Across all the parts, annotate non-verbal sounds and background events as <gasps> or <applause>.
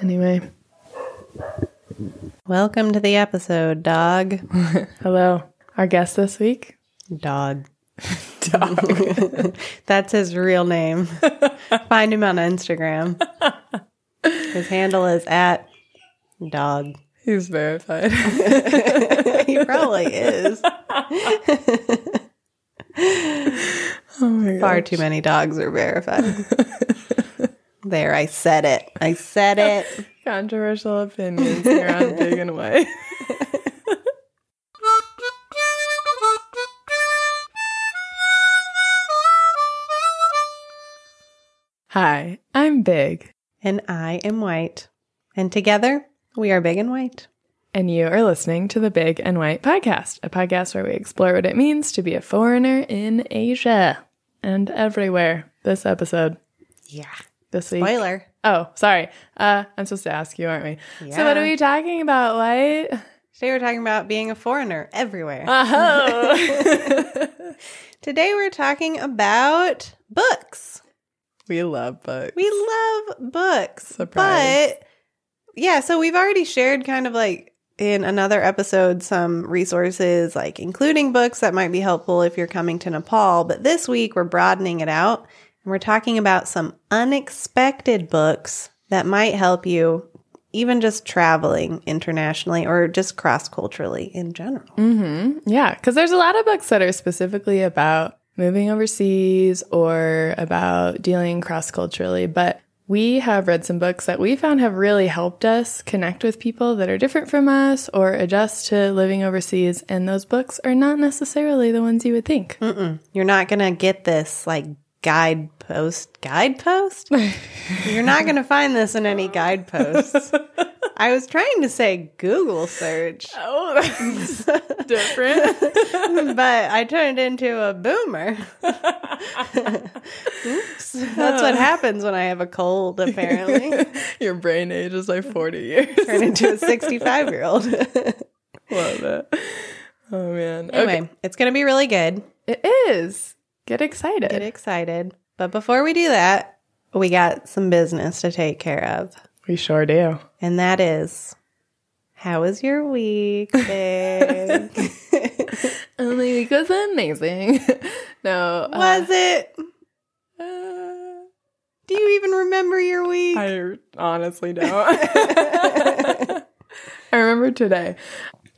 Anyway, Welcome to the episode, dog. <laughs> hello. Our guest this week, Dog. <laughs> Dog. <laughs> That's his real name. Find him on Instagram. His handle is at dog. he's verified. he probably is. oh my Far too many dogs are verified. There, I said it. I said <laughs> it. Controversial opinions here on <laughs> Big and White. Hi, I'm Big, And I am white. And together, we are big and white. and you are listening to the Big and White podcast, a podcast where we explore what it means to be a foreigner in Asia and everywhere. This episode, Yeah. This week. Spoiler. Oh, sorry. Uh, I'm supposed to ask you, aren't we? Yeah. So, what are we talking about, White? Today we're talking about being a foreigner everywhere. Oh. <laughs> Today we're talking about books. we love books. We love books. Surprise. But yeah, so we've already shared kind of like in another episode some resources, like including books that might be helpful if you're coming to Nepal. But this week we're broadening it out and we're talking about some unexpected books that might help you even just traveling internationally or just cross culturally in general. Mm-hmm. Yeah, because there's a lot of books that are specifically about moving overseas or about dealing cross culturally. But we have read some books that we found have really helped us connect with people that are different from us or adjust to living overseas. And those books are not necessarily the ones you would think. Mm-mm. You're not going to get this like guidepost. Guidepost? You're not going to find this in any guideposts. <laughs> I was trying to say Google search, Oh, that's different. <laughs> but I turned into a boomer. <laughs> Oops. That's what happens when I have a cold, apparently. Your brain ages like 40 years. Turn into a 65 year old. Love it. Oh, man. Anyway, it's going to be really good. It is. Get excited. Get excited. But before we do that, we got some business to take care of. we sure do. And that is, how was your week, <laughs> babe? <laughs> Only week was amazing. <laughs> no. uh, was it? uh, Do you even remember your week? I honestly don't. I remember today.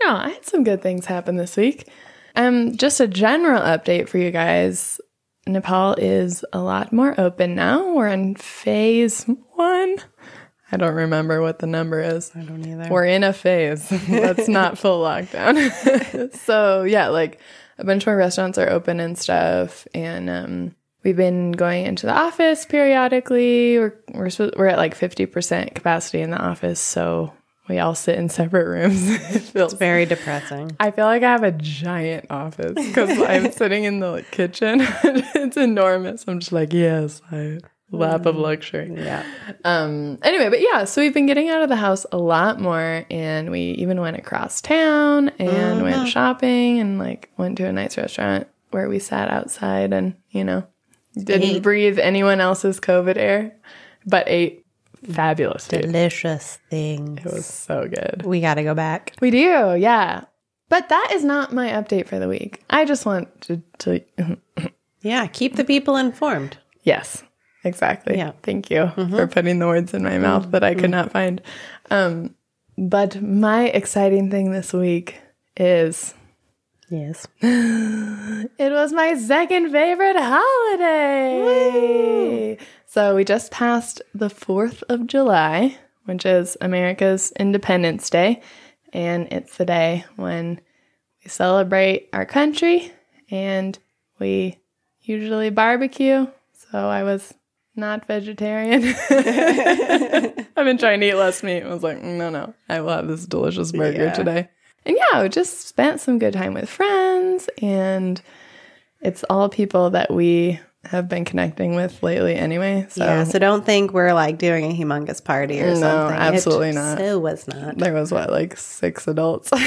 No, I had some good things happen this week. Um, just a general update for you guys. Nepal is a lot more open now. We're in phase one. I don't remember what the number is. I don't either. We're in a phase <laughs> that's not full lockdown. <laughs> so yeah, like a bunch more restaurants are open and stuff, and um, we've been going into the office periodically. We're we're we're at like fifty percent capacity in the office, so we all sit in separate rooms. <laughs> it feels Very depressing. I feel like I have a giant office because I'm <laughs> sitting in the like, kitchen. <laughs> it's enormous. I'm just like, yes, I lap of luxury. Yeah. Um. Anyway, but yeah, so we've been getting out of the house a lot more, and we even went across town and went shopping and like went to a nice restaurant where we sat outside and you know didn't Ate. breathe anyone else's COVID air, but ate fabulous food. Delicious things. It was so good. We got to go back. We do, yeah. But that is not my update for the week. I just want to, to <laughs> Yeah. Keep the people informed. yes, exactly. Yeah. Thank you for putting the words in my mouth that I could not find. Um, but my exciting thing this week is Yes. <laughs> it was my second favorite holiday. So we just passed the 4th of July, which is America's Independence Day. And it's the day when we celebrate our country and we usually barbecue. So I was not vegetarian. <laughs> I've been trying to eat less meat. I was like, "Mm, no, no, I will have this delicious burger Yeah. today. And yeah, we just spent some good time with friends, and it's all people that we have been connecting with lately anyway. So yeah. So don't think we're like doing a humongous party or No, something. It absolutely not. So was not. there was what, like six adults? <laughs>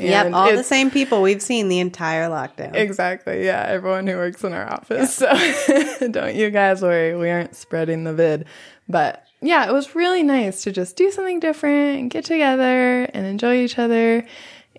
Yep. All the same people we've seen the entire lockdown. Exactly. Yeah. Everyone who works in our office. So <laughs> don't you guys worry. We aren't spreading the vid. But yeah, it was really nice to just do something different and get together and enjoy each other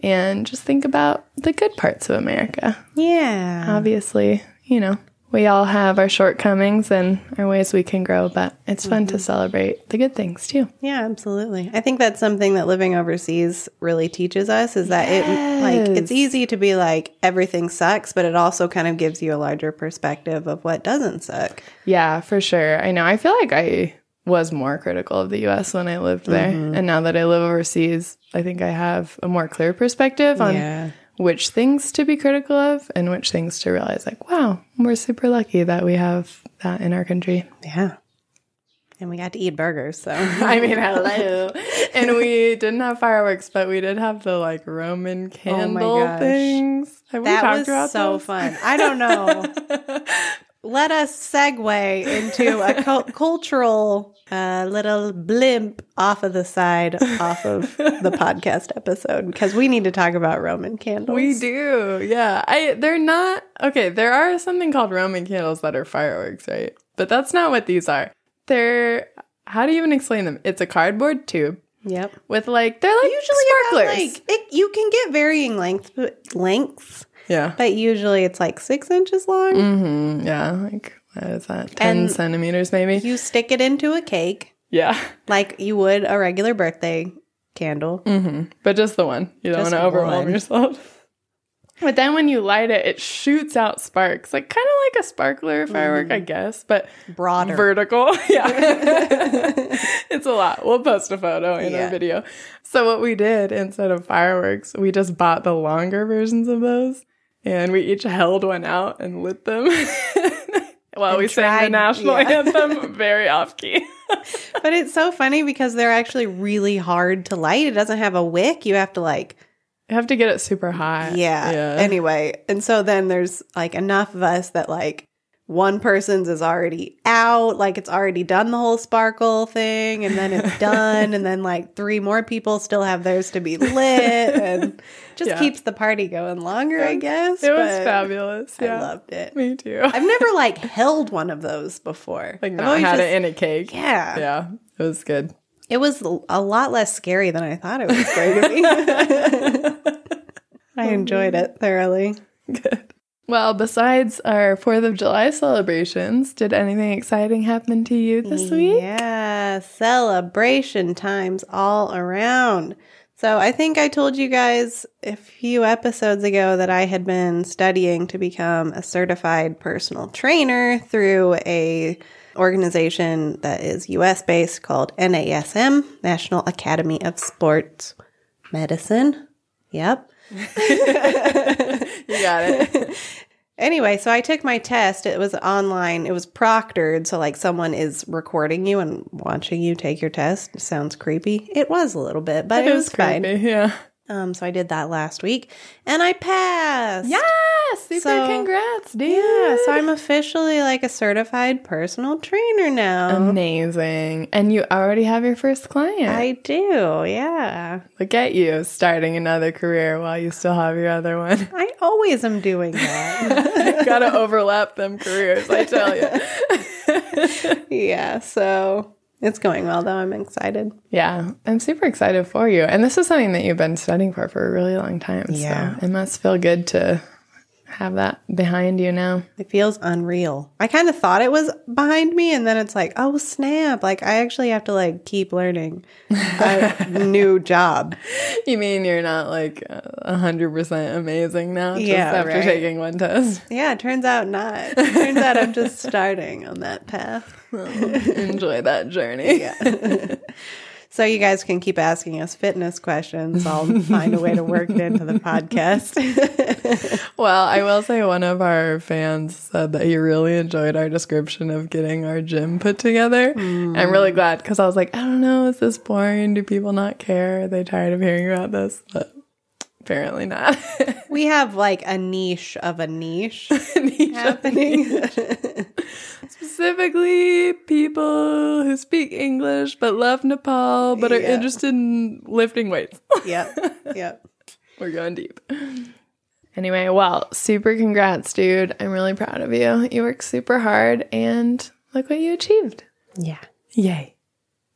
and just think about the good parts of America. Yeah. Obviously, you know, we all have our shortcomings and our ways we can grow, but it's fun to mm-hmm. celebrate the good things too. Yeah, absolutely. I think that's something that living overseas really teaches us is that it like it's easy to be like everything sucks, but it also kind of gives you a larger perspective of what doesn't suck. Yeah, for sure. I know. I feel like I was more critical of the US when I lived there. Mm-hmm. And now that I live overseas, I think I have a more clear perspective on Yeah. Which things to be critical of and which things to realize like, wow, we're super lucky that we have that in our country. Yeah. And we got to eat burgers, so <laughs> I mean, hello. <laughs> and we didn't have fireworks, but we did have the like Roman oh candle gosh. things. Have we that talked was about so those? fun. I don't know. <laughs> Let us segue into a <laughs> cul- cultural uh, little blimp off of the side, off of the <laughs> podcast episode, because we need to talk about Roman candles. We do, yeah. I they're not okay. There are something called Roman candles that are fireworks, right? But that's not what these are. They're how do you even explain them? It's a cardboard tube Yep. with like they're like Usually, sparklers. about, like it, you can get varying lengths, lengths, yeah, but usually it's like six inches long. hmm yeah. Like what is that? Ten And- centimeters, maybe. You stick it into a cake yeah, like you would a regular birthday candle. hmm but just the one. You don't want to overwhelm one. yourself. <laughs> But then when you light it, it shoots out sparks, like kind of like a sparkler firework, I guess, but Broader. vertical. <laughs> Yeah. <laughs> it's a lot. We'll post a photo in Yeah. our video. So what we did instead of fireworks, we just bought the longer versions of those and we each held one out and lit them <laughs> while we sang the national yeah. anthem <laughs> very off key. <laughs> But it's so funny because they're actually really hard to light. It doesn't have a wick. You have to like, You have to get it super high. yeah. Anyway, and so then there's like enough of us that like one person's is already out, like it's already done the whole sparkle thing, and then it's <laughs> done, and then like three more people still have theirs to be lit, and <laughs> just Yeah. keeps the party going longer, I guess. it was fabulous. I loved it. Me too. I've never <laughs> like held one of those before. like not had just- it in a cake. yeah. Yeah. It was good. It was a lot less scary than I thought it was going to be. I enjoyed it thoroughly. Good. Well, besides our 4th of July celebrations, did anything exciting happen to you this week? Yeah, celebration times all around. So I think I told you guys a few episodes ago that I had been studying to become a certified personal trainer through a organization that is US based called NASM, National Academy of Sports Medicine. Yep. <laughs> You got it. <laughs> Anyway, so I took my test. It was online. It was proctored, so like someone is recording you and watching you take your test. Sounds creepy. It was a little bit, but it, was, fine. Yeah. Um, so I did that last week, and I passed. Yeah. Super So- congrats, dude. yeah. So I'm officially like a certified personal trainer now. amazing. And you already have your first client. I do. Yeah. Look at you starting another career while you still have your other one. I always am doing that. <laughs> Gotta overlap them careers, I tell you. <laughs> yeah. So it's going well, though. I'm excited. Yeah, I'm super excited for you. And this is something that you've been studying for for a really long time. Yeah. So it must feel good to have that behind you now. It feels unreal. I kind of thought it was behind me, and then it's like, oh snap! Like I actually have to like keep learning a <laughs> new job. You mean you're not like a hundred percent amazing now? Just Yeah, after right. taking one test. Yeah, it turns out not. It turns out I'm just starting on that path. <laughs> Enjoy that journey. Yeah. <laughs> so you guys can keep asking us fitness questions. I'll <laughs> find a way to work it into the podcast. <laughs> Well, I will say one of our fans said that he really enjoyed our description of getting our gym put together. I'm really mm. glad because I was like, I don't know, is this boring? Do people not care? Are they tired of hearing about this? But apparently not. <laughs> we have like a niche of a niche <laughs> Niche happening. <laughs> Specifically, people who speak English but love Nepal but are Yeah. interested in lifting weights. yep. Yep. We're going deep. Anyway, well, super congrats, dude. I'm really proud of you. You worked super hard and look what you achieved. Yeah. Yay.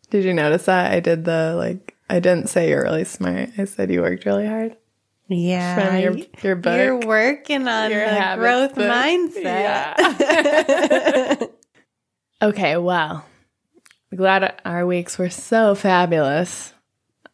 Did you notice that I did the like? I didn't say you're really smart. I said you worked really hard Yeah. from your your book. You're working on Your the growth book. mindset. <laughs> okay, well, glad our weeks were so fabulous.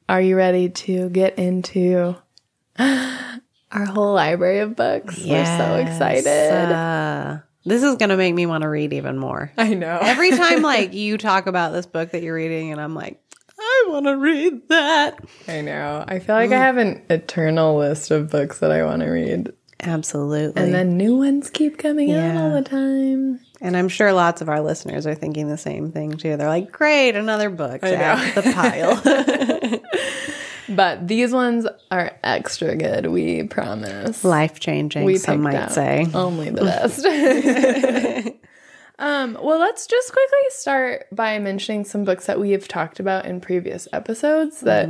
Are you ready to get into <gasps> our whole library of books? We're so excited. Uh, this is going to make me want to read even more. I know. Every time <laughs> like you talk about this book that you're reading and I'm like, I want to read that. I know. I feel like I mm. have an eternal list of books that I want to read. Absolutely. And then new ones keep coming out all the time. And I'm sure lots of our listeners are thinking the same thing too. They're like, great, another book to I know. add to the pile. <laughs> <laughs> But these ones are extra good, we promise. Life changing, we some might out say. only the <laughs> best. Um, well, let's just quickly start by mentioning some books that we have talked about in previous episodes that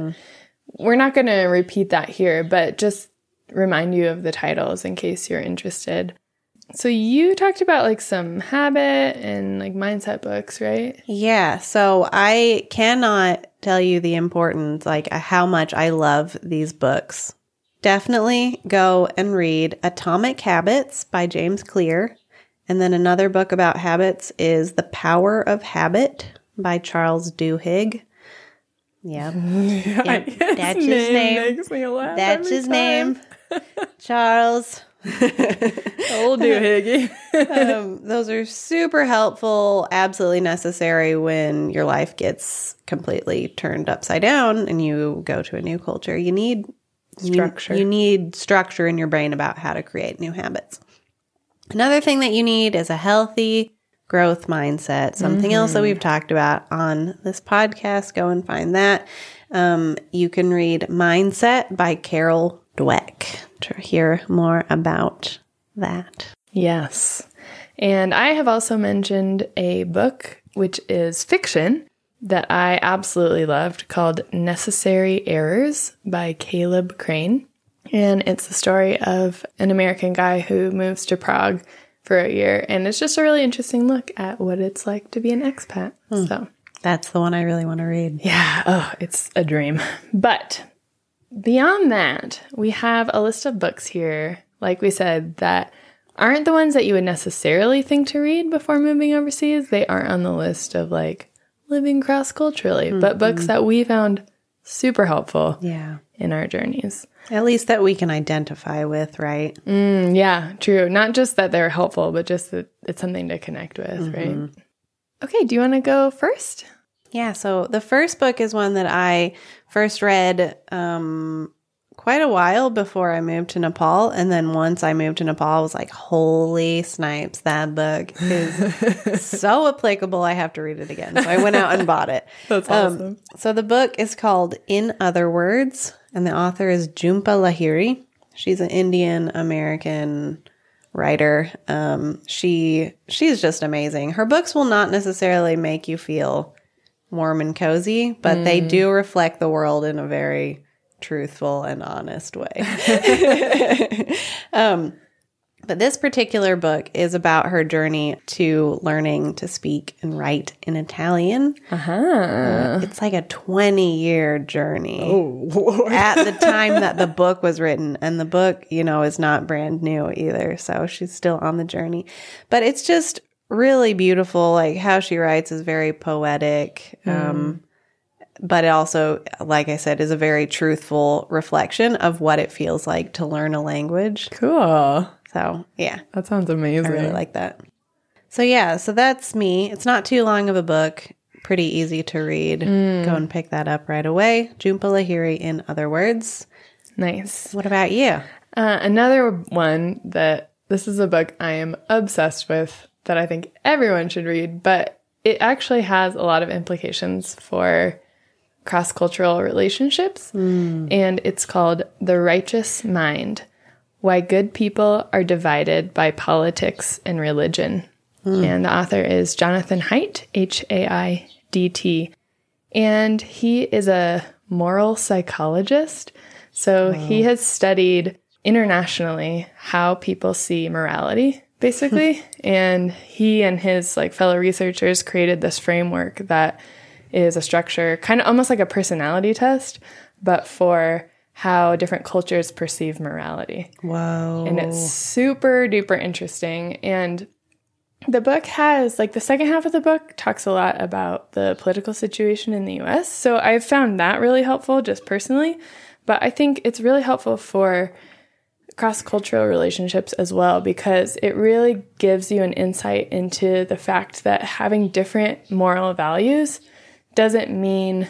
we're not going to repeat that here, but just remind you of the titles in case you're interested. So you talked about like some habit and like mindset books, right? Yeah, so I cannot tell you the importance, like how much I love these books. Definitely go and read Atomic Habits by James Clear. And then another book about habits is The Power of Habit by Charles Duhigg. Yep. <laughs> Yep, That's his name. Makes me laugh That's his time. name. <laughs> Charles. <laughs> Old doohickey. um, those are super helpful, absolutely necessary when your life gets completely turned upside down and you go to a new culture. You need you- Structure. You, need structure in your brain about how to create new habits. Another thing that you need is a healthy growth mindset. Something else that we've talked about on this podcast. Go and find that. Um, you can read Mindset by Carol Dweck to hear more about that. Yes. And I have also mentioned a book which is fiction that I absolutely loved called Necessary Errors by Caleb Crane. And it's the story of an American guy who moves to Prague for a year. And it's just a really interesting look at what it's like to be an expat. Hmm. So, That's the one I really want to read. yeah, oh, it's a dream. But beyond that, we have a list of books here, like we said, that aren't the ones that you would necessarily think to read before moving overseas. They aren't on the list of like living cross culturally, but mm-hmm. books that we found super helpful Yeah. in our journeys. At least that we can identify with, right? Mm, yeah, true. Not just that they're helpful, but just that it's something to connect with, right? Okay, do you want to go first? Yeah. So the first book is one that I first read um, quite a while before I moved to Nepal. And then once I moved to Nepal, I was like, holy snipes, that book is <laughs> so applicable. I have to read it again. So I went out and bought it. <laughs> That's Um, awesome. so the book is called In Other Words, and the author is Jhumpa Lahiri. She's an Indian American writer. Um, she she's just amazing. Her books will not necessarily make you feel warm and cozy, but they do reflect the world in a very truthful and honest way. <laughs> <laughs> um, but this particular book is about her journey to learning to speak and write in Italian. Uh-huh. It's like a 20 year journey Oh, Lord. <laughs> at the time that the book was written. And the book, you know, is not brand new either. So she's still on the journey. But it's just really beautiful. Like how she writes is very poetic. Um, but it also, like I said, is a very truthful reflection of what it feels like to learn a language. Cool. So, yeah. That sounds amazing. I really like that. So yeah, so that's me. It's not too long of a book. Pretty easy to read. Go and pick that up right away. Jhumpa Lahiri, in other words. Nice. What about you? Uh, another one that this is a book I am obsessed with that I think everyone should read, but it actually has a lot of implications for cross cultural relationships. And it's called The Righteous Mind Why Good People Are Divided by Politics and Religion. Hmm. And the author is Jonathan Haidt, H A I D T. And he is a moral psychologist. So he has studied internationally how people see morality, basically. <laughs> and he and his like fellow researchers created this framework that is a structure, kind of almost like a personality test, but for how different cultures perceive morality. Wow. And it's super duper interesting. And the book has, like, the second half of the book talks a lot about the political situation in the US. So I've found that really helpful just personally. But I think it's really helpful for cross cultural relationships as well because it really gives you an insight into the fact that having different moral values doesn't mean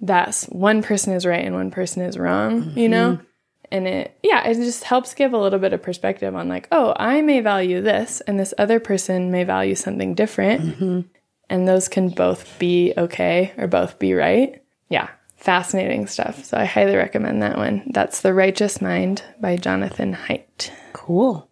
that one person is right and one person is wrong, mm-hmm. you know? And it, yeah, it just helps give a little bit of perspective on like, oh, I may value this and this other person may value something different. Mm-hmm. And those can both be okay or both be right. Yeah, fascinating stuff. So I highly recommend that one. That's The Righteous Mind by Jonathan Haidt. Cool.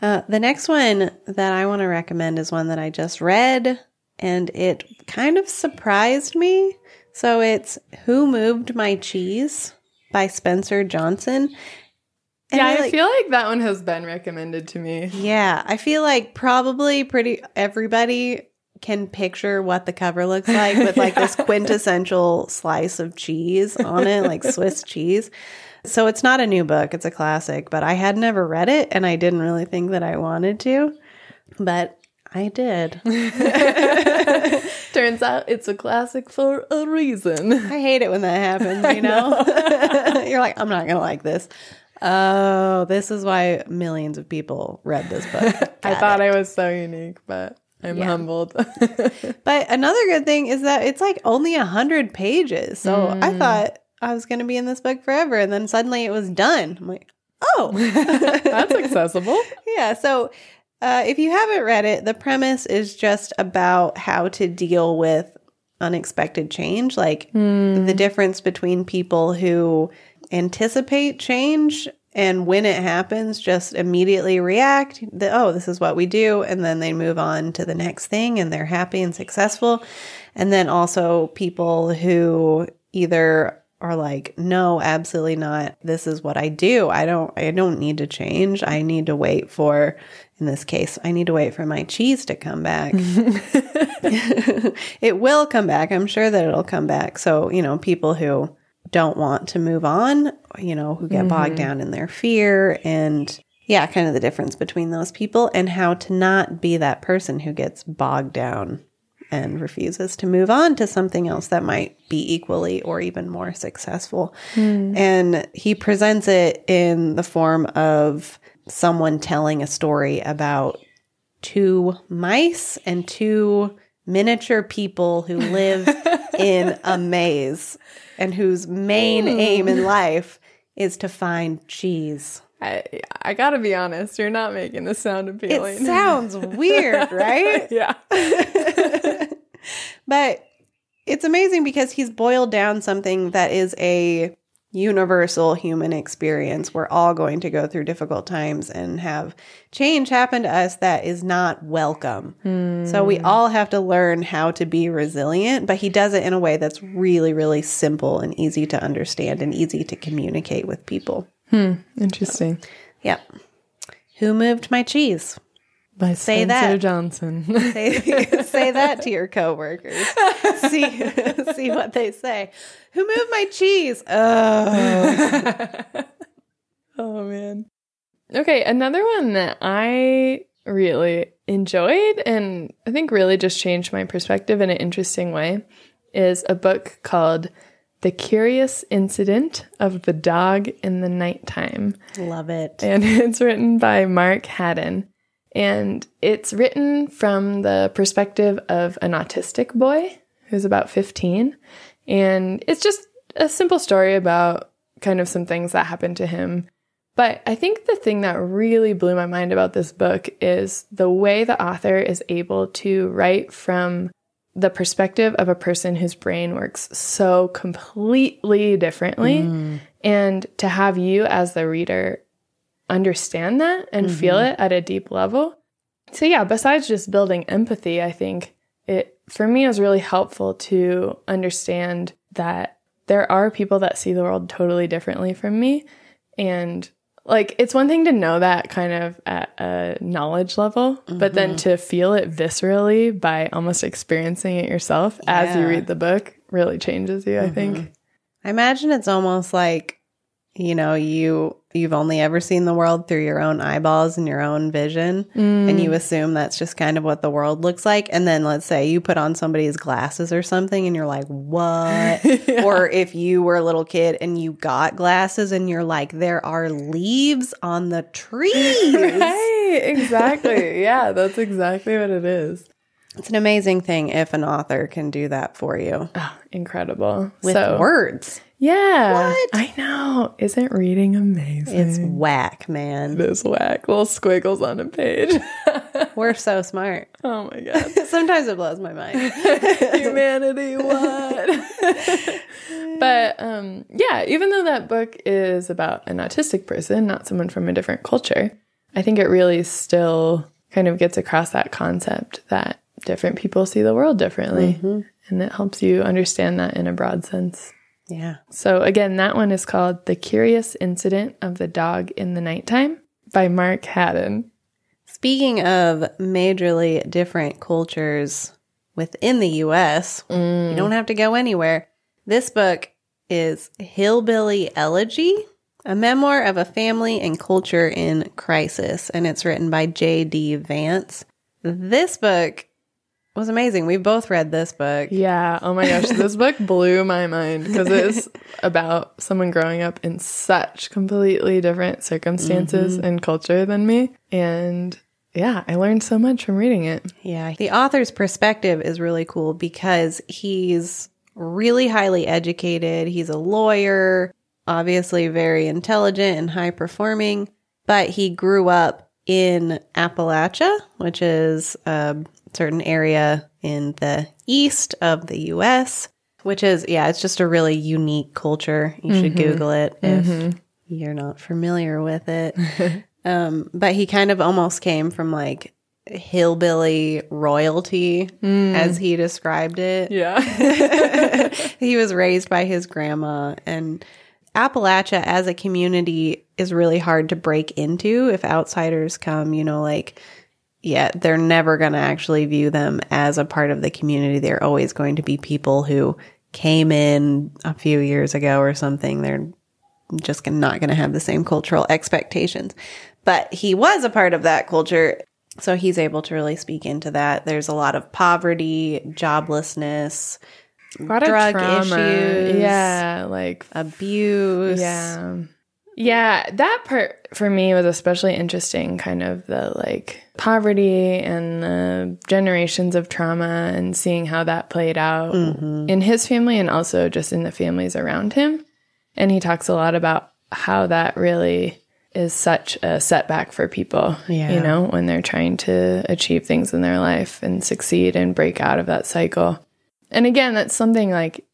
Uh, the next one that I want to recommend is one that I just read and it kind of surprised me. So it's Who Moved My Cheese by Spencer Johnson. And yeah, I, like, feel like that one has been recommended to me. Yeah, I feel like probably pretty everybody can picture what the cover looks like with like <laughs> yeah. this quintessential slice of cheese on it, like Swiss <laughs> cheese. So it's not a new book, it's a classic, but I had never read it and I didn't really think that I wanted to. But I did. <laughs> Turns out it's a classic for a reason. I hate it when that happens, you know? know. <laughs> You're like, I'm not going to like this. Oh, this is why millions of people read this book. <laughs> I thought it. I was so unique, but I'm yeah. humbled. <laughs> but another good thing is that it's like only a hundred pages. So mm. I thought I was going to be in this book forever, and then suddenly it was done. I'm like, oh, that's accessible. yeah. So uh, if you haven't read it, the premise is just about how to deal with unexpected change, like mm. the difference between people who anticipate change and when it happens just immediately react that oh this is what we do and then they move on to the next thing and they're happy and successful and then also people who either are like no absolutely not. This is what i do. I don't i don't need to change. I need to wait for in this case i need to wait for my cheese to come back. <laughs> <laughs> It will come back. I'm sure that it'll come back. So you know people who don't want to move on, you know, who get mm-hmm. bogged down in their fear and yeah, kind of the difference between those people and how to not be that person who gets bogged down and refuses to move on to something else that might be equally or even more successful. Mm. And he presents it in the form of someone telling a story about two mice and two miniature people who live <laughs> in a maze and whose main mm. aim in life is to find cheese. I, I gotta be honest, you're not making this sound appealing. It sounds weird, <laughs> right? yeah. <laughs> but it's amazing because he's boiled down something that is a universal human experience. We're all going to go through difficult times and have change happen to us that is not welcome. Hmm. So we all have to learn how to be resilient, but he does it in a way that's really, really simple and easy to understand and easy to communicate with people. Hmm. Interesting. So, yeah. Who moved my cheese? By say Spencer that. Johnson. <laughs> <laughs> say, say that to your coworkers. see <laughs> see what they say. Who moved my cheese? Oh. oh man. Okay, another one that I really enjoyed and I think really just changed my perspective in an interesting way is a book called The Curious Incident of the Dog in the Nighttime. Love it. And <laughs> it's written by Mark Haddon. And it's written from the perspective of an autistic boy who's about 15. And it's just a simple story about kind of some things that happened to him. But I think the thing that really blew my mind about this book is the way the author is able to write from the perspective of a person whose brain works so completely differently. Mm. And to have you as the reader understand that and mm-hmm. feel it at a deep level. So, yeah, besides just building empathy, I think it for me is really helpful to understand that there are people that see the world totally differently from me. And like it's one thing to know that kind of at a knowledge level, but then mm-hmm. to feel it viscerally by almost experiencing it yourself as you read the book really changes you, I think. Mm-hmm. I imagine it's almost like, you know, you you've only ever seen the world through your own eyeballs and your own vision and you mm. assume that's just kind of what the world looks like and then let's say you put on somebody's glasses or something and you're like, "What?" <laughs> Or if you were a little kid and you got glasses and you're like, "There are leaves on the trees." <laughs> Right, exactly. yeah, that's exactly what it is. It's an amazing thing if an author can do that for you Oh, incredible. with so, words. Yeah. What? I know. Isn't reading amazing? It's whack, man. this whack little squiggles on a page. <laughs> We're so smart. oh my god. <laughs> Sometimes it blows my mind. <laughs> Humanity, what? but um, yeah, even though that book is about an autistic person, not someone from a different culture, I think it really still kind of gets across that concept that different people see the world differently. And it helps you understand that in a broad sense. Yeah. So, again, that one is called The Curious Incident of the Dog in the Nighttime by Mark Haddon. Speaking of majorly different cultures within the US, you don't have to go anywhere. This book is Hillbilly Elegy, a memoir of a family and culture in crisis, and it's written by J.D. Vance. This book was amazing. We both read this book. Yeah. Oh my gosh. <laughs> This book blew my mind because it's about someone growing up in such completely different circumstances mm-hmm. and culture than me. And yeah, I learned so much from reading it. Yeah. The author's perspective is really cool because he's really highly educated. He's a lawyer, obviously very intelligent and high performing, but he grew up in Appalachia, which is a certain area in the east of the US, which is, yeah, it's just a really unique culture. You should mm-hmm. Google it if mm-hmm. you're not familiar with it. <laughs> um, but he kind of almost came from like hillbilly royalty, mm. as he described it. Yeah. <laughs> <laughs> he was raised by his grandma and Appalachia as a community is really hard to break into if outsiders come, you know, like yeah, they're never going to actually view them as a part of the community. They're always going to be people who came in a few years ago or something. They're just not going to have the same cultural expectations. But he was a part of that culture. So he's able to really speak into that. There's a lot of poverty, joblessness, A lot Drug trauma. issues. Yeah. Like, abuse. yeah. Yeah. That part for me was especially interesting kind of the like poverty and the generations of trauma and seeing how that played out mm-hmm. in his family and also just in the families around him. And he talks a lot about how that really is such a setback for people, Yeah. you know, when they're trying to achieve things in their life and succeed and break out of that cycle. And again, that's something like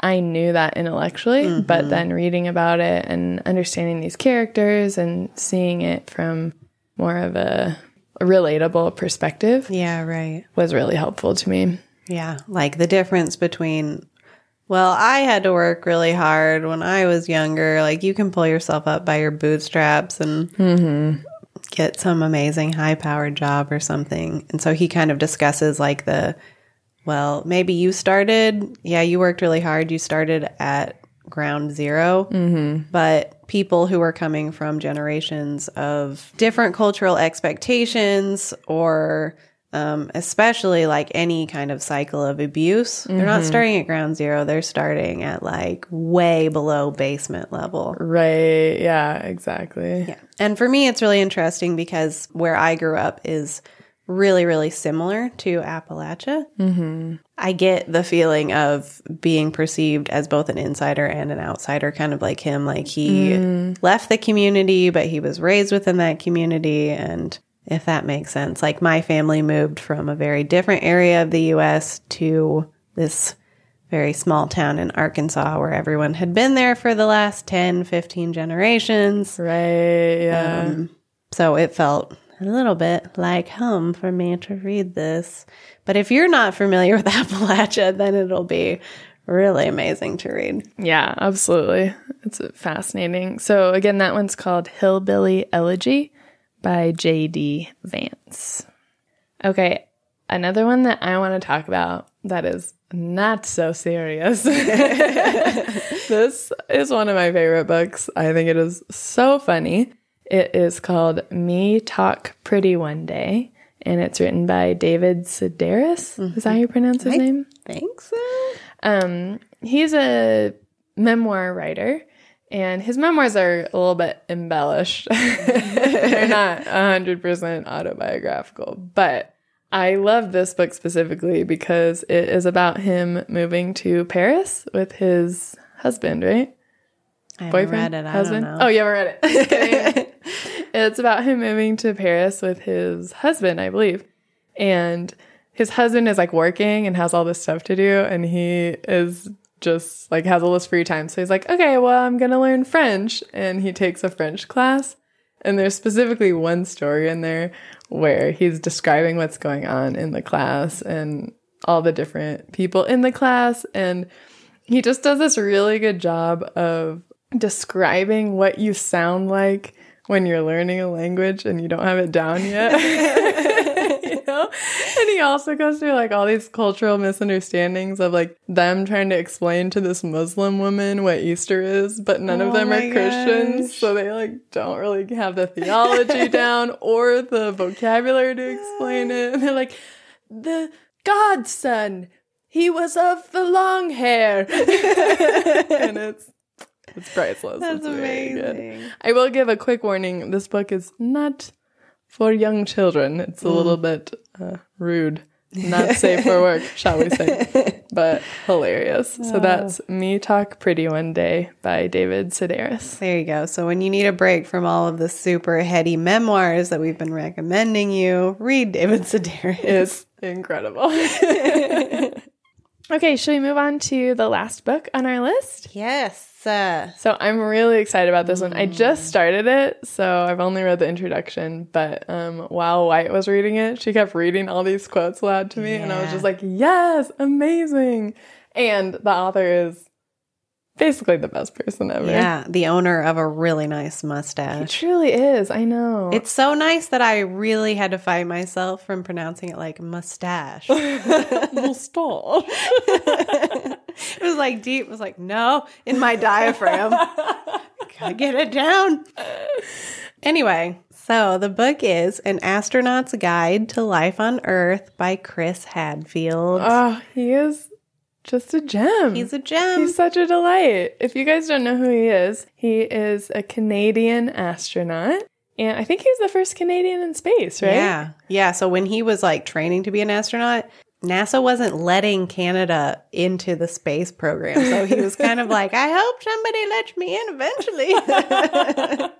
I knew that intellectually, but mm-hmm. then reading about it and understanding these characters and seeing it from more of a, relatable perspective Yeah, right. was really helpful to me. Yeah, like the difference between, well, I had to work really hard when I was younger. Like you can pull yourself up by your bootstraps and mm-hmm. get some amazing high powered job or something. And so he kind of discusses like the, well, maybe you started, yeah, you worked really hard. You started at ground 0 but people who are coming from generations of different cultural expectations or um, especially like any kind of cycle of abuse they're not starting at ground zero they're starting at like way below basement level Right. Yeah, exactly. yeah and for me it's really interesting because where i grew up is really really similar to appalachia mm-hmm. i get the feeling of being perceived as both an insider and an outsider kind of like him like he left the community but he was raised within that community and if that makes sense like my family moved from a very different area of the us to this very small town in arkansas where everyone had been there for the last 10 15 generations Right. Yeah. um, so it felt a little bit like home for me to read this. But if you're not familiar with <laughs> Appalachia, then it'll be really amazing to read. Yeah, absolutely. It's fascinating. So, again, that one's called Hillbilly Elegy by J.D. Vance. Okay, another one that I want to talk about that is not so serious. <laughs> this is one of my favorite books. I think it is so funny. It is called Me Talk Pretty One Day, and it's written by David Sedaris. Is that how you pronounce his I- name? Thanks. so? Um, he's a memoir writer, and his memoirs are a little bit embellished. <laughs> They're not 100% autobiographical, but I love this book specifically because it is about him moving to Paris with his husband, right? I Boyfriend? read it. I husband? Oh, you haven't read it. <laughs> <laughs> It's about him moving to Paris with his husband, I believe. And his husband is like working and has all this stuff to do, and he is just like has all this free time. So he's like, okay, well, I'm gonna learn French, and he takes a French class. And there's specifically one story in there where he's describing what's going on in the class and all the different people in the class. And he just does this really good job of describing what you sound like when you're learning a language and you don't have it down yet. <laughs> <laughs> you know? And he also goes through like all these cultural misunderstandings of like them trying to explain to this Muslim woman what Easter is, but none of Oh them are Christians. gosh. So they like don't really have the theology <laughs> down or the vocabulary to explain it. And they're like, the godson, he was of the long hair. and it's it's priceless. That's it's amazing. I will give a quick warning. This book is not for young children. It's a little bit uh, rude, not safe for work, shall we say, <laughs> but hilarious. So that's Me Talk Pretty One Day by David Sedaris. There you go. So when you need a break from all of the super heady memoirs that we've been recommending you, read David Sedaris. It's incredible. <laughs> <laughs> okay, should we move on to the last book on our list? yes. Uh, So I'm really excited about this one. I just started it, so I've only read the introduction. But um, while White was reading it, she kept reading all these quotes aloud to me, and I was just like, "Yes, amazing!" And the author is basically the best person ever. yeah, the owner of a really nice mustache. It mustache. truly is. I know. It's so nice that I really had to fight myself from pronouncing it like mustache. <laughs> mustache. <laughs> it was like deep. It was like, no, in my diaphragm. Gotta get it down. Anyway, so the book is An Astronaut's Guide to Life on Earth by Chris Hadfield. oh, he is just a gem. He's a gem. He's such a delight. If you guys don't know who he is, he is a Canadian astronaut. And I think he was the first Canadian in space, right? Yeah. Yeah. So when he was like training to be an astronaut, NASA wasn't letting Canada into the space program. So he was kind of <laughs> like, I hope somebody lets me in eventually.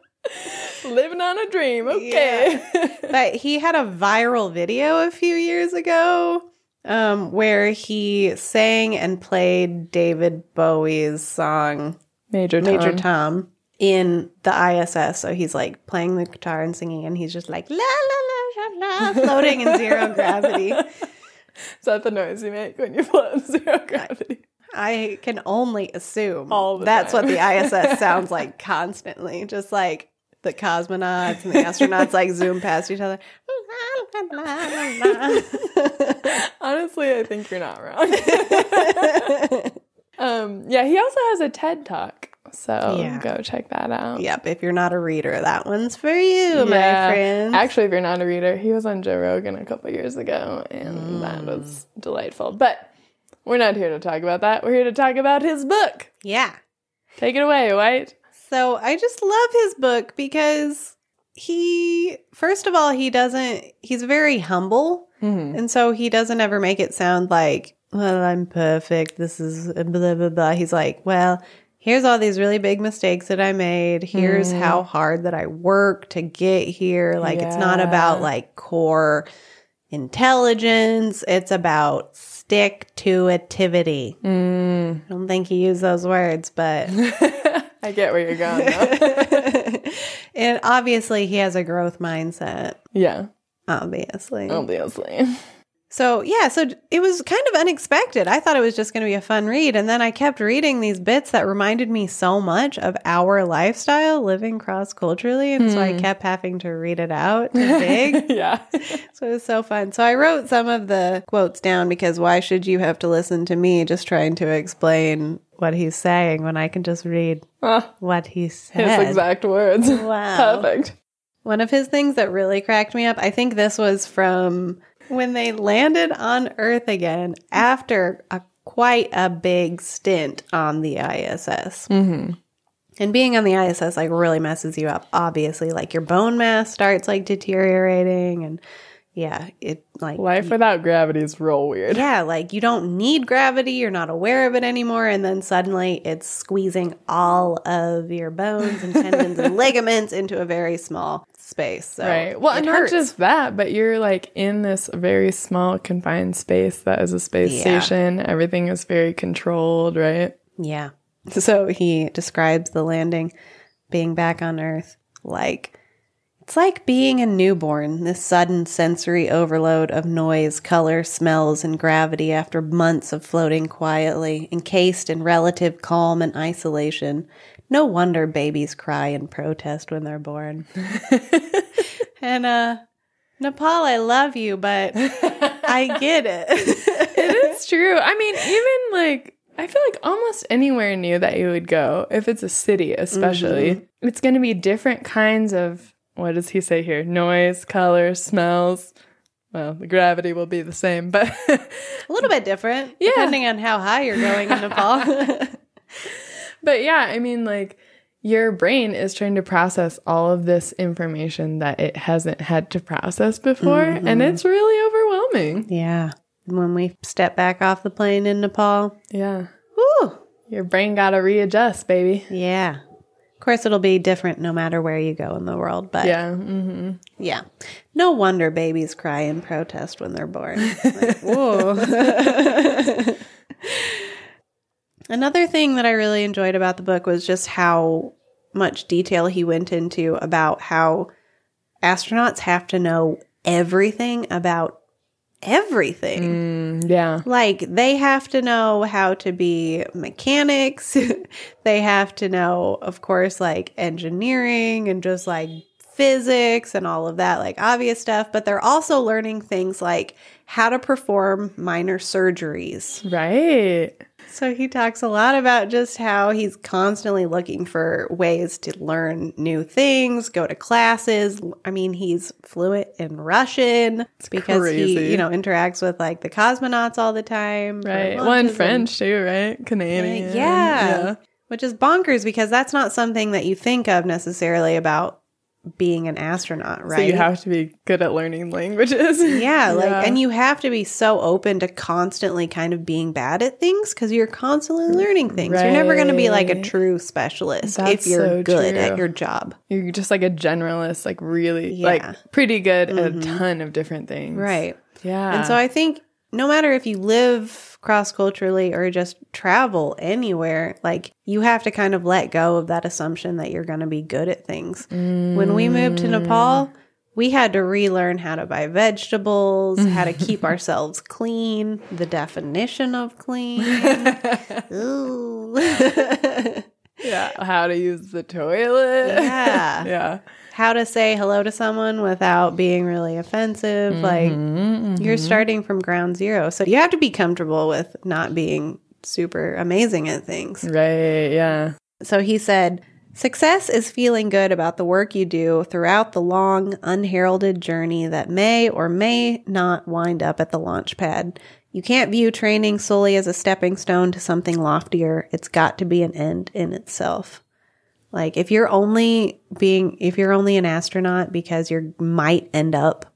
<laughs> Living on a dream. Okay. but he had a viral video a few years ago um, where he sang and played David Bowie's song Major Tom. Major Tom in the ISS. So he's like playing the guitar and singing, and he's just like la la la la la, <laughs> floating in zero gravity. Is that the noise you make when you float in zero gravity? I can only assume that's time. what the ISS <laughs> sounds like constantly, just like the cosmonauts and the astronauts like zoom past each other. <laughs> Honestly, I think you're not wrong. <laughs> um, yeah, he also has a TED Talk. So Yeah. go check that out. Yep, if you're not a reader, that one's for you, my Yeah. friend. Actually, if you're not a reader, he was on Joe Rogan a couple years ago, and that was delightful. But we're not here to talk about that. We're here to talk about his book. yeah. Take it away, White. So I just love his book because he, first of all, he doesn't, he's very humble. Mm-hmm. And so he doesn't ever make it sound like, well, I'm perfect. This is blah, blah, blah. He's like, well, here's all these really big mistakes that I made. Here's Mm. how hard that I worked to get here. Like, it's not about like core intelligence, it's about stick to activity. Mm. I don't think he used those words, but. <laughs> I get where you're going. Though. <laughs> and obviously, he has a growth mindset. yeah, Obviously. obviously. So, yeah, so it was kind of unexpected. I thought it was just going to be a fun read. And then I kept reading these bits that reminded me so much of our lifestyle living cross culturally. And so I hmm. kept having to read it out <laughs> to dig. yeah. <laughs> so it was so fun. So I wrote some of the quotes down because why should you have to listen to me just trying to explain what he's saying when I can just read Ah, what he his exact words. <laughs> Wow. Perfect. One of his things that really cracked me up, I think this was from when they landed on Earth again after a quite a big stint on the ISS. Mm-hmm. And being on the ISS like really messes you up. Obviously, like your bone mass starts like deteriorating, and yeah, it like Life without gravity is real weird. yeah, like you don't need gravity, you're not aware of it anymore, and then suddenly it's squeezing all of your bones and tendons and <laughs> ligaments into a very small space. So Right. Well, and not just that, but you're like in this very small confined space that is a space Yeah. station. Everything is very controlled, right? Yeah. So he describes the landing being back on Earth like it's like being a newborn, this sudden sensory overload of noise, color, smells, and gravity after months of floating quietly, encased in relative calm and isolation. No wonder babies cry and protest when they're born. <laughs> and uh Nepal, I love you, but I get it. <laughs> It's true. I mean, even like I feel like almost anywhere new that you would go, if it's a city especially, Mm-hmm. it's going to be different kinds of what does he say here? Noise, color, smells. Well, the gravity will be the same, but <laughs> A little bit different, Yeah. depending on how high you're going in Nepal. <laughs> <laughs> but yeah, I mean like your brain is trying to process all of this information that it hasn't had to process before, and Mm-hmm. it's really overwhelming. yeah. When we step back off the plane in Nepal, Yeah. whoo, Your brain got to readjust, baby. yeah. Course, it'll be different no matter where you go in the world, but Yeah. mm-hmm. yeah. No wonder babies cry and protest when they're born. <laughs> Like, whoa. <laughs> Another thing that I really enjoyed about the book was just how much detail he went into about how astronauts have to know everything about everything. Mm, yeah. Like they have to know how to be mechanics. <laughs> they have to know, of course, like engineering and just like physics and all of that, like obvious stuff. But they're also learning things like how to perform minor surgeries. Right. So he talks a lot about just how he's constantly looking for ways to learn new things, go to classes. I mean, he's fluent in Russian it's because crazy. he, you know, interacts with like the cosmonauts all the time. Right. Well, and- French too, right? Canadian. yeah. Which is bonkers because that's not something that you think of necessarily about being an astronaut, right? So you have to be good at learning languages. <laughs> yeah, <laughs> like, and you have to be so open to constantly kind of being bad at things because you're constantly learning things. You're never going to be like a true specialist That's if you're so good true. at your job. You're just like a generalist, like really, Yeah. Mm-hmm. like pretty good at a ton of different things. Right. Yeah. And so I think no matter if you live cross culturally or just travel anywhere, like you have to kind of let go of that assumption that you're going to be good at things. When we moved to mm. Nepal, we had to relearn how to buy vegetables, how to keep <laughs> ourselves clean, the definition of clean. <laughs> Ooh. <laughs> yeah. How to use the toilet. Yeah. yeah. How to say hello to someone without being really offensive. Mm-hmm, like mm-hmm. you're starting from ground zero. So you have to be comfortable with not being super amazing at things. Right. Yeah. So he said, Success is feeling good about the work you do throughout the long, unheralded journey that may or may not wind up at the launch pad. You can't view training solely as a stepping stone to something loftier. It's got to be an end in itself. Like if you're only being if you're only an astronaut because you might end up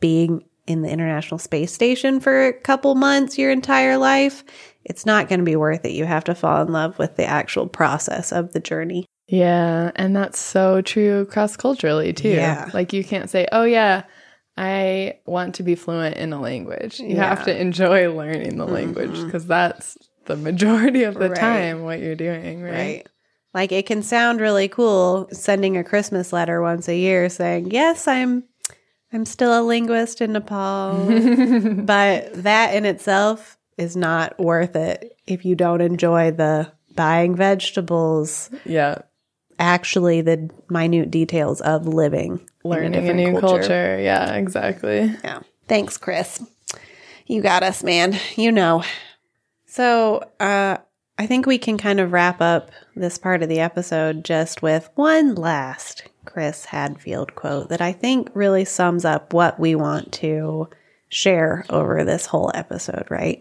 being in the International Space Station for a couple months your entire life, it's not going to be worth it. You have to fall in love with the actual process of the journey. Yeah. And that's so true cross culturally too. Yeah. Like you can't say, oh, yeah, I want to be fluent in a language. You Yeah. Mm-hmm. have to enjoy learning the language because that's the majority of the Right. time what you're doing. Right. Like it can sound really cool sending a Christmas letter once a year saying, "Yes, I'm I'm still a linguist in Nepal, <laughs> but that in itself is not worth it if you don't enjoy the buying vegetables, Yeah. actually the minute details of living, in Learning a, different new culture. Yeah, exactly. Yeah. Thanks, Chris. You got us, man. You know. So, uh, I think we can kind of wrap up this part of the episode just with one last Chris Hadfield quote that I think really sums up what we want to share over this whole episode, right?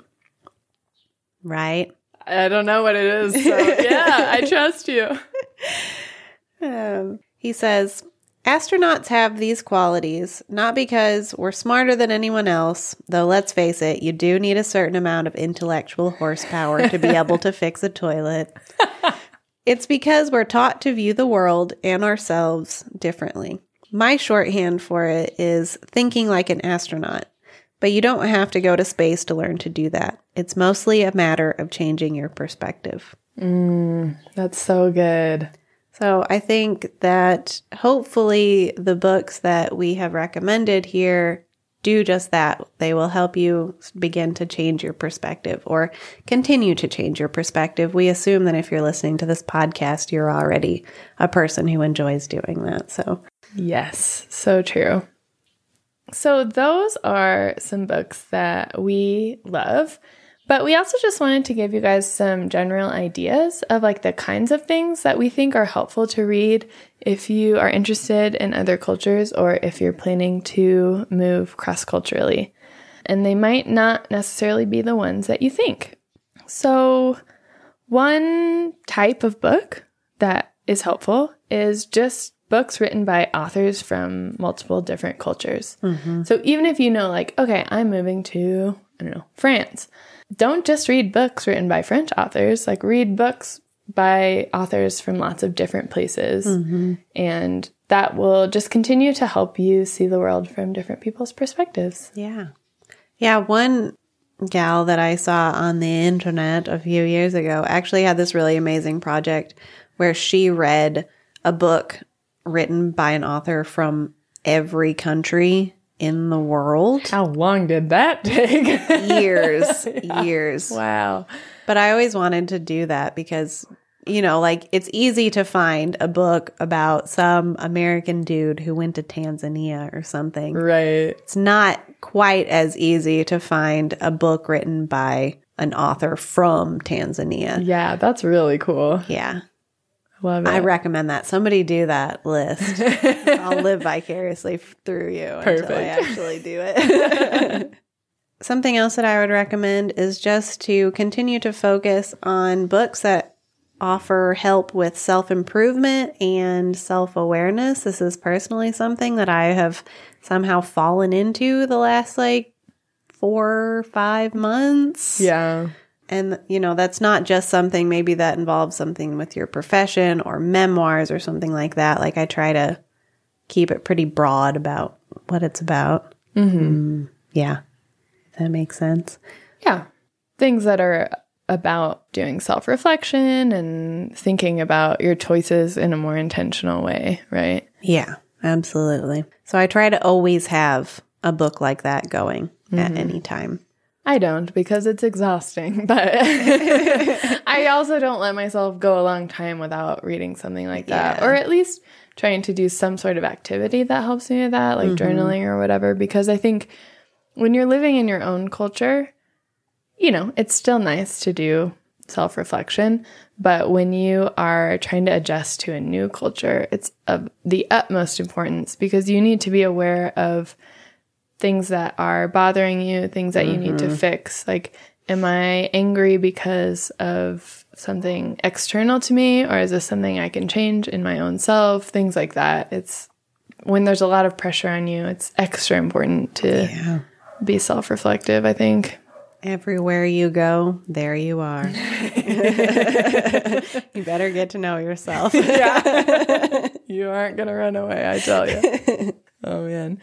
Right? I don't know what it is. So <laughs> yeah, I trust you. Um, he says, Astronauts have these qualities not because we're smarter than anyone else, though let's face it, you do need a certain amount of intellectual horsepower to be able to fix a toilet. <laughs> It's because we're taught to view the world and ourselves differently. My shorthand for it is thinking like an astronaut, but you don't have to go to space to learn to do that. It's mostly a matter of changing your perspective. Mm, that's so good. So I think that hopefully the books that we have recommended here do just that. They will help you begin to change your perspective or continue to change your perspective. We assume that if you're listening to this podcast, you're already a person who enjoys doing that. So Yes, so true. So, those are some books that we love, but we also just wanted to give you guys some general ideas of like the kinds of things that we think are helpful to read if you are interested in other cultures or if you're planning to move cross culturally. And they might not necessarily be the ones that you think. So, one type of book that is helpful is just books written by authors from multiple different cultures. Mm-hmm. So even if you know, like, okay, I'm moving to, I don't know, France, don't just read books written by French authors, like, read books by authors from lots of different places. Mm-hmm. And that will just continue to help you see the world from different people's perspectives. Yeah. Yeah. One gal that I saw on the internet a few years ago actually had this really amazing project where she read a book written by an author from every country in the world. How long did that take? Years, <laughs> years. wow. But I always wanted to do that because, you know, like it's easy to find a book about some American dude who went to Tanzania or something. Right. It's not quite as easy to find a book written by an author from Tanzania. Yeah, that's really cool. Yeah. Love it. I recommend that. Somebody do that list. <laughs> I'll live vicariously through you until I actually do it. <laughs> Something else that I would recommend is just to continue to focus on books that offer help with self improvement and self awareness. This is personally something that I have somehow fallen into the last like four or five months. yeah. And, you know, that's not just something maybe that involves something with your profession or memoirs or something like that. Like, I try to keep it pretty broad about what it's about. Mm-hmm. yeah. If that makes sense. Yeah. Things that are about doing self reflection and thinking about your choices in a more intentional way, right? Yeah, absolutely. So, I try to always have a book like that going at any time. I don't because it's exhausting, <laughs> but I also don't let myself go a long time without reading something like that, Yeah. or at least trying to do some sort of activity that helps me with that, like mm-hmm. journaling or whatever. Because I think when you're living in your own culture, you know, it's still nice to do self reflection, but when you are trying to adjust to a new culture, it's of the utmost importance because you need to be aware of things that are bothering you, things that you need to mm-hmm. fix. Like, am I angry because of something external to me, or is this something I can change in my own self? Things like that. It's when there's a lot of pressure on you, it's extra important to Yeah. be self reflective, I think. Everywhere you go, there you are. <laughs> you better get to know yourself. <laughs> Yeah. you aren't going to run away, I tell you. <laughs> oh, man.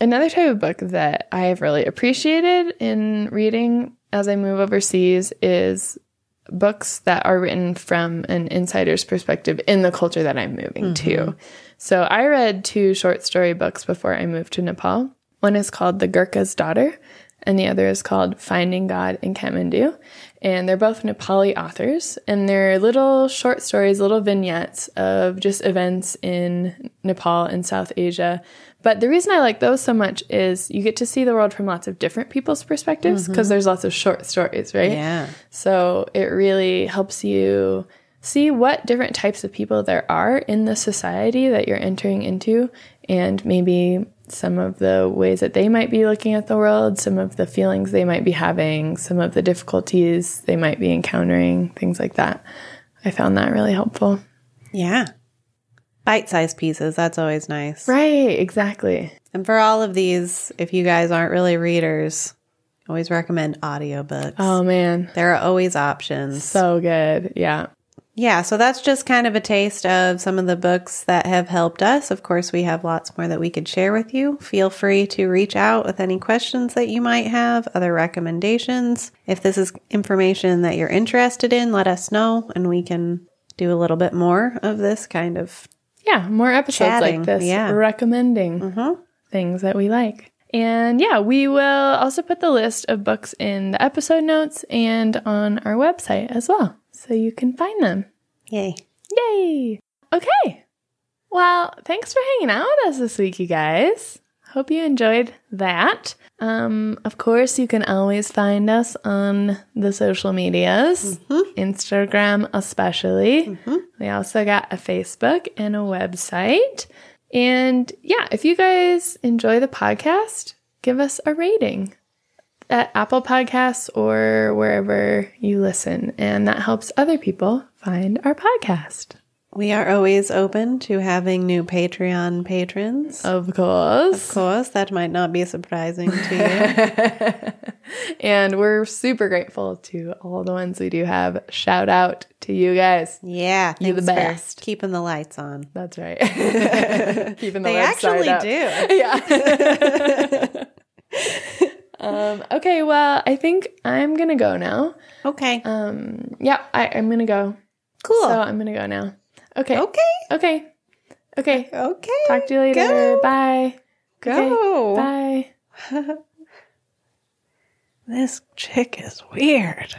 Another type of book that I have really appreciated in reading as I move overseas is books that are written from an insider's perspective in the culture that I'm moving to. Mm-hmm. So I read two short story books before I moved to Nepal. One is called The Gurkha's Daughter, and the other is called Finding God in Kathmandu. And they're both Nepali authors, and they're little short stories, little vignettes of just events in Nepal and South Asia. But the reason I like those so much is you get to see the world from lots of different people's perspectives because mm-hmm. there's lots of short stories, right? Yeah. So it really helps you see what different types of people there are in the society that you're entering into and maybe some of the ways that they might be looking at the world, some of the feelings they might be having, some of the difficulties they might be encountering, things like that. I found that really helpful. Yeah. Bite sized pieces. That's always nice. Right, exactly. And for all of these, if you guys aren't really readers, always recommend audiobooks. Oh man, there are always options. so good. Yeah. Yeah, so that's just kind of a taste of some of the books that have helped us. Of course, we have lots more that we could share with you. Feel free to reach out with any questions that you might have, other recommendations. If this is information that you're interested in, let us know and we can do a little bit more of this kind of. Yeah, more episodes Chatting, like this yeah. recommending Mhm. things that we like. And yeah, we will also put the list of books in the episode notes and on our website as well. So you can find them. Yay. Yay! Okay. Well, thanks for hanging out with us this week, you guys. Hope you enjoyed that. Um, of course, you can always find us on the social medias, Instagram especially. We also got a Facebook and a website. And yeah, if you guys enjoy the podcast, give us a rating at Apple Podcasts or wherever you listen. And that helps other people find our podcast. We are always open to having new Patreon patrons. Of course. Of course, that might not be surprising to you. <laughs> And we're super grateful to all the ones we do have. Shout out to you guys. Yeah, You're the best. Keeping the lights on. That's right. <laughs> Keeping the lights on. They website actually up. do. <laughs> Yeah. um, okay, well, I think I'm gonna go now. Okay. Um, yeah, I, I'm gonna go. cool. So I'm gonna go now. Okay. okay. Okay. Okay. Okay. Talk to you later. Go. Bye. Go. Bye. <laughs> This chick is weird.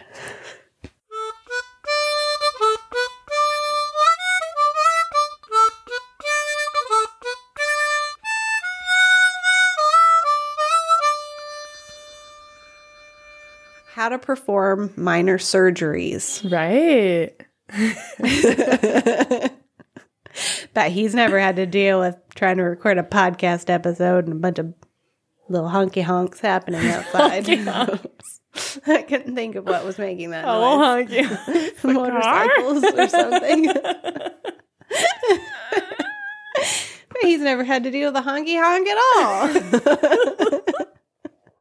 How to perform minor surgeries. Right. <laughs> Bet he's never had to deal with trying to record a podcast episode and a bunch of little honky honks happening <laughs> outside. <laughs> I couldn't think of what was making that Oh, noise. honky. Motorcycles or something. But he's never had to deal with a honky honk at all.